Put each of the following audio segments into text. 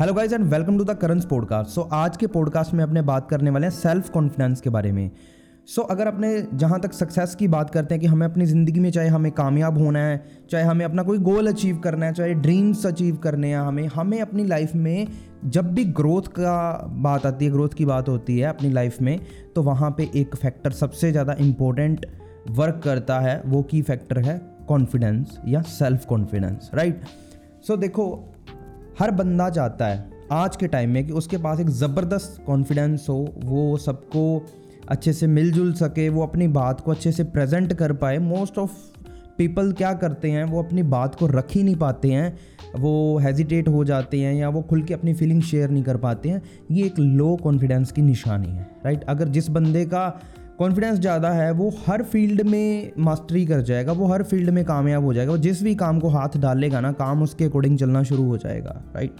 Hello guys and welcome to the currents podcast so आज के podcast में अपने बात करने वाले हैं सेल्फ कॉन्फिडेंस के बारे में। सो so, अगर अपने जहाँ तक सक्सेस की बात करते हैं कि हमें अपनी ज़िंदगी में चाहे हमें कामयाब होना है चाहे हमें अपना कोई गोल अचीव करना है चाहे ड्रीम्स अचीव करने हैं हमें हमें अपनी लाइफ में जब भी ग्रोथ का बात आती है ग्रोथ की बात होती है अपनी लाइफ में तो वहाँ पे एक फैक्टर सबसे ज़्यादा इम्पोर्टेंट वर्क करता है वो की फैक्टर है कॉन्फिडेंस या सेल्फ कॉन्फिडेंस राइट सो देखो हर बंदा चाहता है आज के टाइम में कि उसके पास एक ज़बरदस्त कॉन्फिडेंस हो, वो सबको अच्छे से मिलजुल सके, वो अपनी बात को अच्छे से प्रेजेंट कर पाए। मोस्ट ऑफ़ पीपल क्या करते हैं, वो अपनी बात को रख ही नहीं पाते हैं, वो हेजिटेट हो जाते हैं या वो खुल के अपनी फीलिंग शेयर नहीं कर पाते हैं। ये एक लो कॉन्फिडेंस की निशानी है राइट अगर जिस बंदे का कॉन्फिडेंस ज़्यादा है, वो हर फ़ील्ड में मास्टरी कर जाएगा, वो हर फ़ील्ड में कामयाब हो जाएगा, वो जिस भी काम को हाथ डालेगा ना, काम उसके अकॉर्डिंग चलना शुरू हो जाएगा राइट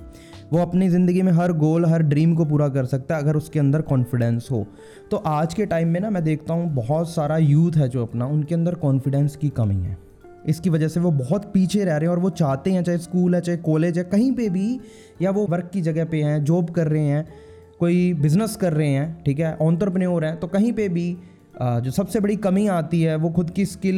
वो अपनी ज़िंदगी में हर गोल हर ड्रीम को पूरा कर सकता है अगर उसके अंदर कॉन्फिडेंस हो। तो आज के टाइम में ना, मैं देखता हूँ बहुत सारा यूथ है जो अपना, उनके अंदर कॉन्फिडेंस की कमी है। इसकी वजह से वो बहुत पीछे रह रहे हैं और वो चाहते हैं, चाहे स्कूल है, चाहे कॉलेज है, कहीं पे भी, या वो वर्क की जगह पे हैं जॉब कर रहे हैं कोई बिज़नेस कर रहे हैं, ठीक है ऑन्टरप्रन्योर हैं तो कहीं पे भी जो सबसे बड़ी कमी आती है, वो खुद की स्किल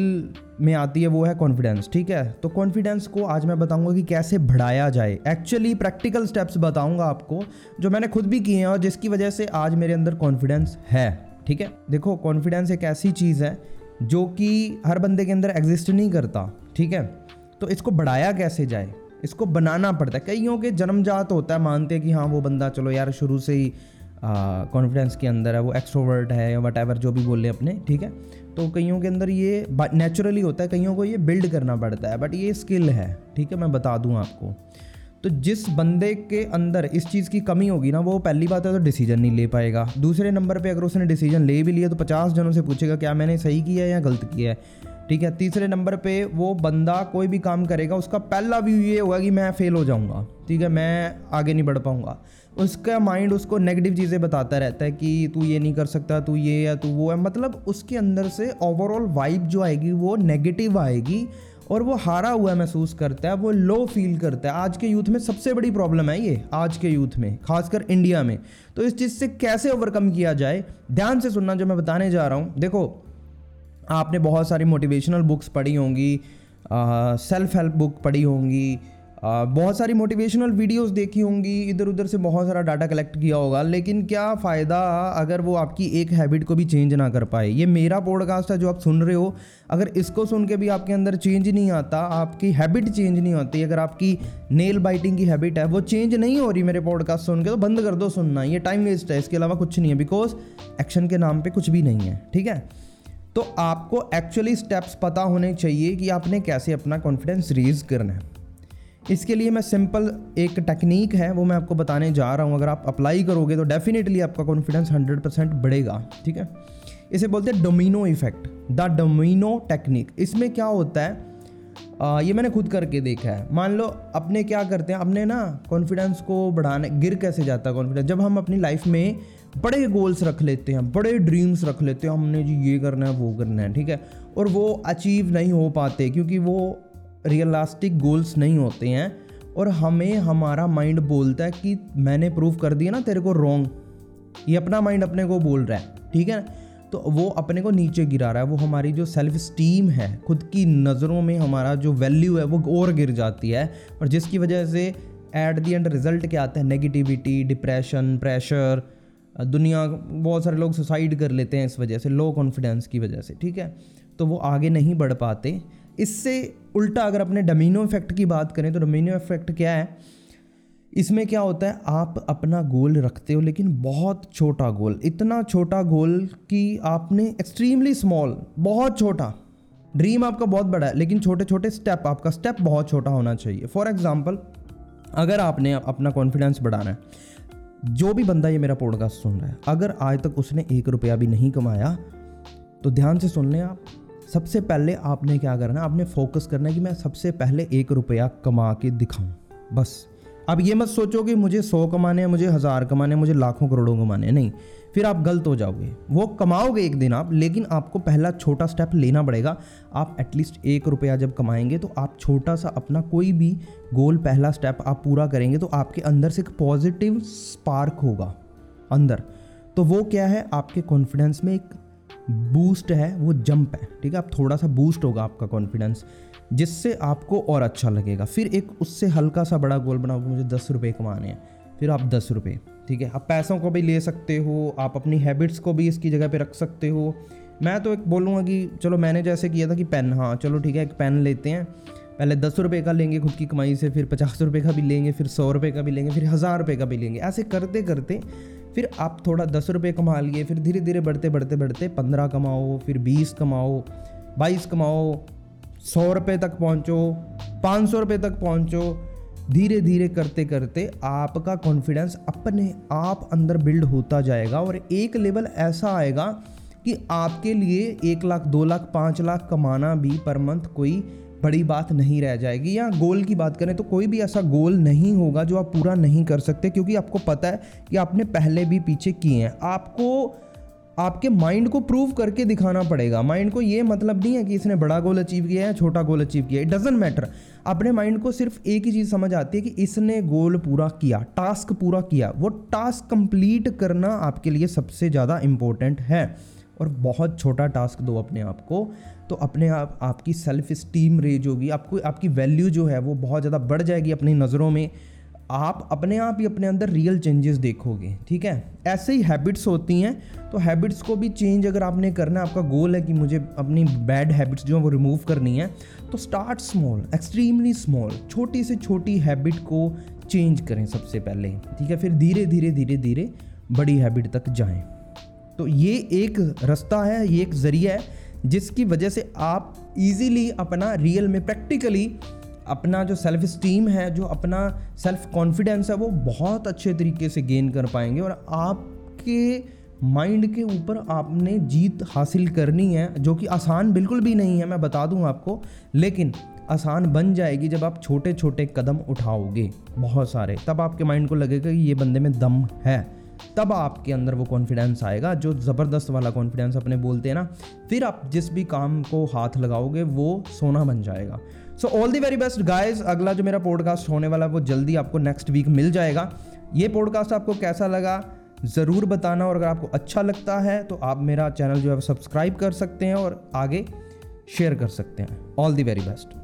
में आती है, वो है कॉन्फिडेंस ठीक है? तो कॉन्फिडेंस को आज मैं बताऊँगा कि कैसे बढ़ाया जाए। एक्चुअली प्रैक्टिकल स्टेप्स बताऊँगा आपको, जो मैंने खुद भी किए हैं और जिसकी वजह से आज मेरे अंदर कॉन्फिडेंस है, ठीक है? देखो कॉन्फिडेंस एक ऐसी चीज़ है, जो कि हर बंदे के अंदर एग्जिस्ट नहीं करता, ठीक है? तो इसको बढ़ाया कैसे जाए? इसको बनाना पड़ता है। कईयों के जन्मजात होता है, मानते हैं कि हाँ वो बंदा चलो यार, शुरू से ही कॉन्फिडेंस के अंदर है, वो एक्सट्रोवर्ट है या वट जो भी बोले अपने, ठीक है? तो कईयों के अंदर ये नेचुरली होता है, कईयों को ये बिल्ड करना पड़ता है बट ये स्किल है, ठीक है? मैं बता दूँ आपको। तो जिस बंदे के अंदर इस चीज़ की कमी होगी ना, वो पहली बात है तो डिसीज़न नहीं ले पाएगा। दूसरे नंबर पे अगर उसने डिसीज़न ले भी लिया तो पचास जनों से पूछेगा, क्या मैंने सही किया है या गलत किया है? ठीक है, तीसरे नंबर पे वो बंदा कोई भी काम करेगा, उसका पहला व्यू ये होगा कि मैं फेल हो जाऊँगा, ठीक है, मैं आगे नहीं बढ़ पाऊँगा। उसका माइंड उसको नेगेटिव चीज़ें बताता रहता है कि तू ये नहीं कर सकता, तू ये या तू वो है। मतलब उसके अंदर से ओवरऑल वाइब जो आएगी, वो नेगेटिव आएगी और वो हारा हुआ महसूस करता है, वो लो फील करता है। आज के यूथ में सबसे बड़ी प्रॉब्लम है ये, आज के यूथ में, खासकर इंडिया में। तो इस चीज़ से कैसे ओवरकम किया जाए? ध्यान से सुनना जो मैं बताने जा रहा हूँ। देखो आपने बहुत सारी मोटिवेशनल बुक्स पढ़ी होंगी सेल्फ हेल्प बुक पढ़ी होंगी बहुत सारी मोटिवेशनल वीडियोस देखी होंगी इधर उधर से बहुत सारा डाटा कलेक्ट किया होगा, लेकिन क्या फ़ायदा अगर वो आपकी एक हैबिट को भी चेंज ना कर पाए? ये मेरा पॉडकास्ट है जो आप सुन रहे हो, अगर इसको सुन के भी आपके अंदर चेंज नहीं आता, आपकी हैबिट चेंज नहीं होती, अगर आपकी नेल बाइटिंग की हैबिट है, वो चेंज नहीं हो रही मेरे पॉडकास्ट सुन के तो बंद कर दो सुनना, ये टाइम वेस्ट है, इसके अलावा कुछ नहीं है बिकॉज़ एक्शन के नाम पर कुछ भी नहीं है, ठीक है? तो आपको एक्चुअली स्टेप्स पता होने चाहिए कि आपने कैसे अपना कॉन्फिडेंस रेज करना है। इसके लिए मैं सिंपल एक टेक्निक है, वो मैं आपको बताने जा रहा हूँ। अगर आप अप्लाई करोगे तो डेफिनेटली आपका कॉन्फिडेंस हंड्रेड परसेंट बढ़ेगा, ठीक है? इसे बोलते हैं domino effect the domino technique इसमें क्या होता है? आ, ये मैंने खुद करके देखा है। मान लो अपने क्या करते हैं? अपने ना कॉन्फिडेंस को बढ़ाने गिर कैसे जाता है कॉन्फिडेंस जब हम अपनी लाइफ में बड़े गोल्स रख लेते हैं बड़े ड्रीम्स रख लेते हैं हमने जी ये करना है वो करना है ठीक है? और वो अचीव नहीं हो पाते क्योंकि वो रियलास्टिक गोल्स नहीं होते हैं और हमें हमारा माइंड बोलता है कि मैंने प्रूव कर दिया ना तेरे को रॉन्ग ये अपना माइंड अपने को बोल रहा है ठीक है? तो वो अपने को नीचे गिरा रहा है। वो हमारी जो सेल्फ स्टीम है, खुद की नज़रों में हमारा जो वैल्यू है, वो और गिर जाती है। और जिसकी वजह से एट दी एंड रिज़ल्ट क्या आता है? नेगेटिविटी डिप्रेशन प्रेशर दुनिया, बहुत सारे लोग सुसाइड कर लेते हैं इस वजह से लो कॉन्फिडेंस की वजह से, ठीक है? तो वो आगे नहीं बढ़ पाते। इससे उल्टा अगर अपने डोमिनो इफ़ेक्ट की बात करें तो डोमिनो इफ़ेक्ट क्या है? इसमें क्या होता है, आप अपना गोल रखते हो, लेकिन बहुत छोटा गोल, इतना छोटा गोल कि आपने एक्सट्रीमली स्मॉल बहुत छोटा। ड्रीम आपका बहुत बड़ा है, लेकिन छोटे छोटे स्टेप आपका स्टेप बहुत छोटा होना चाहिए। फॉर एग्ज़ाम्पल अगर आपने अपना कॉन्फिडेंस बढ़ाना है, जो भी बंदा ये मेरा पॉडकास्ट सुन रहा है, अगर आज तक उसने एक रुपया भी नहीं कमाया तो ध्यान से सुन लें आप, सबसे पहले आपने क्या करना है, आपने फोकस करना है कि मैं सबसे पहले एक रुपया कमा के दिखाऊँ, बस। अब ये मत सोचो कि मुझे सौ कमाने हैं, मुझे हज़ार कमाने मुझे लाखों करोड़ों कमाने हैं। नहीं, फिर आप गलत हो जाओगे। वो कमाओगे एक दिन आप, लेकिन आपको पहला छोटा स्टेप लेना पड़ेगा। आप एटलीस्ट एक रुपया जब कमाएँगे तो आप छोटा सा अपना कोई भी गोल पहला स्टेप आप पूरा करेंगे तो आपके अंदर से एक पॉजिटिव स्पार्क होगा। अंदर। तो वो क्या है? आपके कॉन्फिडेंस में एक बूस्ट है, वो जंप है। ठीक है? आप थोड़ा सा बूस्ट होगा आपका कॉन्फिडेंस जिससे आपको और अच्छा लगेगा। फिर एक उससे हल्का सा बड़ा गोल बनाओ, मुझे दस रुपये कमाने हैं। फिर आप दस रुपये ठीक है? आप पैसों को भी ले सकते हो, आप अपनी हैबिट्स को भी इसकी जगह पे रख सकते हो। मैं तो एक बोलूँगा कि चलो मैंने जैसे किया था कि पेन हाँ चलो ठीक है, एक पेन लेते हैं। पहले दस रुपये का लेंगे खुद की कमाई से, फिर पचास रुपये का भी लेंगे, फिर सौ रुपये का भी लेंगे, फिर हज़ार रुपये का भी लेंगे। ऐसे करते करते फिर आप थोड़ा दस रुपये कमा लिए, फिर धीरे धीरे बढ़ते बढ़ते बढ़ते पंद्रह कमाओ, फिर बीस कमाओ, बाईस कमाओ सौ रुपये तक पहुँचो, पाँच सौ रुपये तक पहुँचो। धीरे धीरे करते करते आपका कॉन्फिडेंस अपने आप अंदर बिल्ड होता जाएगा और एक लेवल ऐसा आएगा कि आपके लिए एक लाख, दो लाख, पाँच लाख कमाना भी पर मंथ कोई बड़ी बात नहीं रह जाएगी। या गोल की बात करें तो कोई भी ऐसा गोल नहीं होगा जो आप पूरा नहीं कर सकते क्योंकि आपको पता है कि आपने पहले भी पीछे किए हैं। आपको आपके माइंड को प्रूव करके दिखाना पड़ेगा। माइंड को ये मतलब नहीं है कि इसने बड़ा गोल अचीव किया है छोटा गोल अचीव किया इट डजेंट मैटर अपने माइंड को सिर्फ़ एक ही चीज़ समझ आती है कि इसने गोल पूरा किया टास्क पूरा किया। वो टास्क कंप्लीट करना आपके लिए सबसे ज़्यादा इम्पोर्टेंट है। और बहुत छोटा टास्क दो अपने आप को। तो अपने आप, आपकी सेल्फ इस्टीम रेज होगी। आपको, आपकी वैल्यू जो है वो बहुत ज़्यादा बढ़ जाएगी अपनी नज़रों में। आप अपने आप ही अपने अंदर रियल चेंजेस देखोगे, ठीक है? ऐसे ही हैबिट्स होती हैं तो हैबिट्स को भी चेंज अगर आपने करना है, आपका गोल है कि मुझे अपनी बैड हैबिट्स जो है वो रिमूव करनी है तो स्टार्ट स्मॉल एक्सट्रीमली स्मॉल छोटी से छोटी हैबिट को चेंज करें सबसे पहले, ठीक है? फिर धीरे धीरे धीरे धीरे बड़ी हैबिट तक जाएँ। तो ये एक रास्ता है, ये एक ज़रिया है, जिसकी वजह से आप इजीली अपना रियल में प्रैक्टिकली अपना जो सेल्फ स्टीम है, जो अपना सेल्फ कॉन्फिडेंस है, वो बहुत अच्छे तरीके से गेन कर पाएँगे और आपके माइंड के ऊपर आपने जीत हासिल करनी है, जो कि आसान बिल्कुल भी नहीं है, मैं बता दूँ आपको। लेकिन आसान बन जाएगी जब आप छोटे छोटे कदम उठाओगे, बहुत सारे। तब आपके माइंड को लगेगा कि ये बंदे में दम है। तब आपके अंदर वो कॉन्फिडेंस आएगा, जो ज़बरदस्त वाला कॉन्फिडेंस अपने बोलते हैं ना। फिर आप जिस भी काम को हाथ लगाओगे, वो सोना बन जाएगा। So all the very best guys अगला जो मेरा पॉडकास्ट होने वाला है, वो जल्दी आपको नेक्स्ट वीक मिल जाएगा। ये पॉडकास्ट आपको कैसा लगा, ज़रूर बताना। और अगर आपको अच्छा लगता है तो आप मेरा चैनल जो है सब्सक्राइब कर सकते हैं और आगे शेयर कर सकते हैं। All the very best